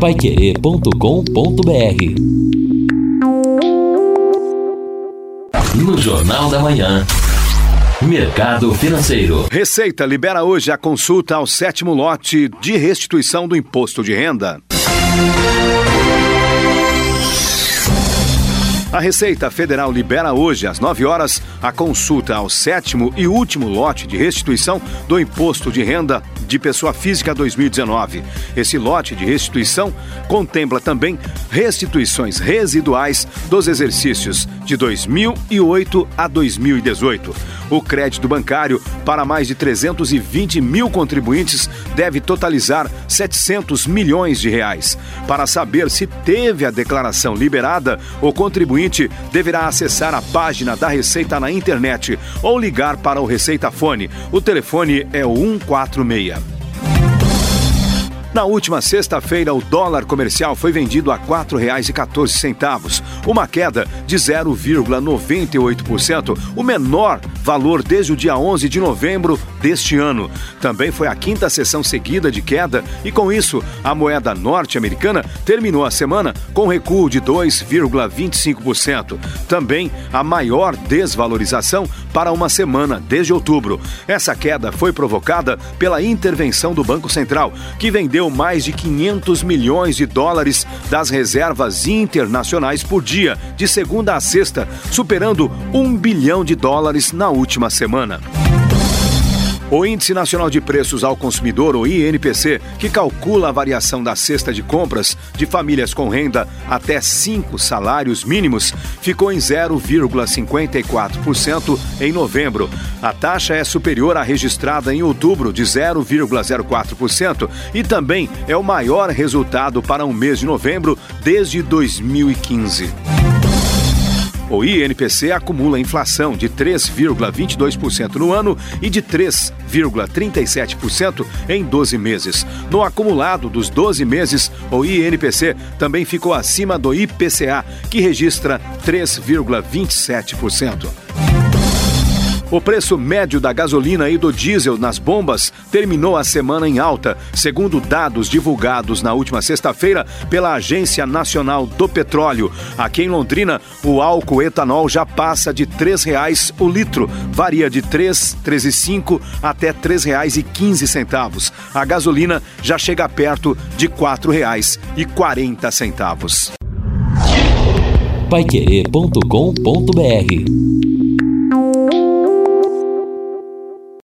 paiquerê.com.br No Jornal da Manhã. Mercado Financeiro. Receita libera hoje a consulta ao sétimo lote de restituição do imposto de renda. A Receita Federal libera hoje, às 9 horas, a consulta ao sétimo e último lote de restituição do Imposto de Renda de Pessoa Física 2019. Esse lote de restituição contempla também restituições residuais dos exercícios de 2008 a 2018. O crédito bancário para mais de 320 mil contribuintes deve totalizar 700 milhões de reais. Para saber se teve a declaração liberada, o contribuinte deverá acessar a página da Receita na internet ou ligar para o Receita Fone. O telefone é o 146. Na última sexta-feira, o dólar comercial foi vendido a R$ 4,14, uma queda de 0,98%, o menor valor desde o dia 11 de novembro deste ano. Também foi a quinta sessão seguida de queda e, com isso, a moeda norte-americana terminou a semana com recuo de 2,25%. Também a maior desvalorização para uma semana desde outubro. Essa queda foi provocada pela intervenção do Banco Central, que vendeu mais de 500 milhões de dólares das reservas internacionais por dia, de segunda a sexta, superando um bilhão de dólares na última semana. O Índice Nacional de Preços ao Consumidor, o INPC, que calcula a variação da cesta de compras de famílias com renda até cinco salários mínimos, ficou em 0,54% em novembro. A taxa é superior à registrada em outubro, de 0,04%, e também é o maior resultado para um mês de novembro desde 2015. O INPC acumula inflação de 3,22% no ano e de 3,37% em 12 meses. No acumulado dos 12 meses, o INPC também ficou acima do IPCA, que registra 3,27%. O preço médio da gasolina e do diesel nas bombas terminou a semana em alta, segundo dados divulgados na última sexta-feira pela Agência Nacional do Petróleo. Aqui em Londrina, o álcool etanol já passa de R$ 3,00 o litro, varia de R$ 3,05 até R$ 3,15. A gasolina já chega perto de R$ 4,40. Paiquerê.com.br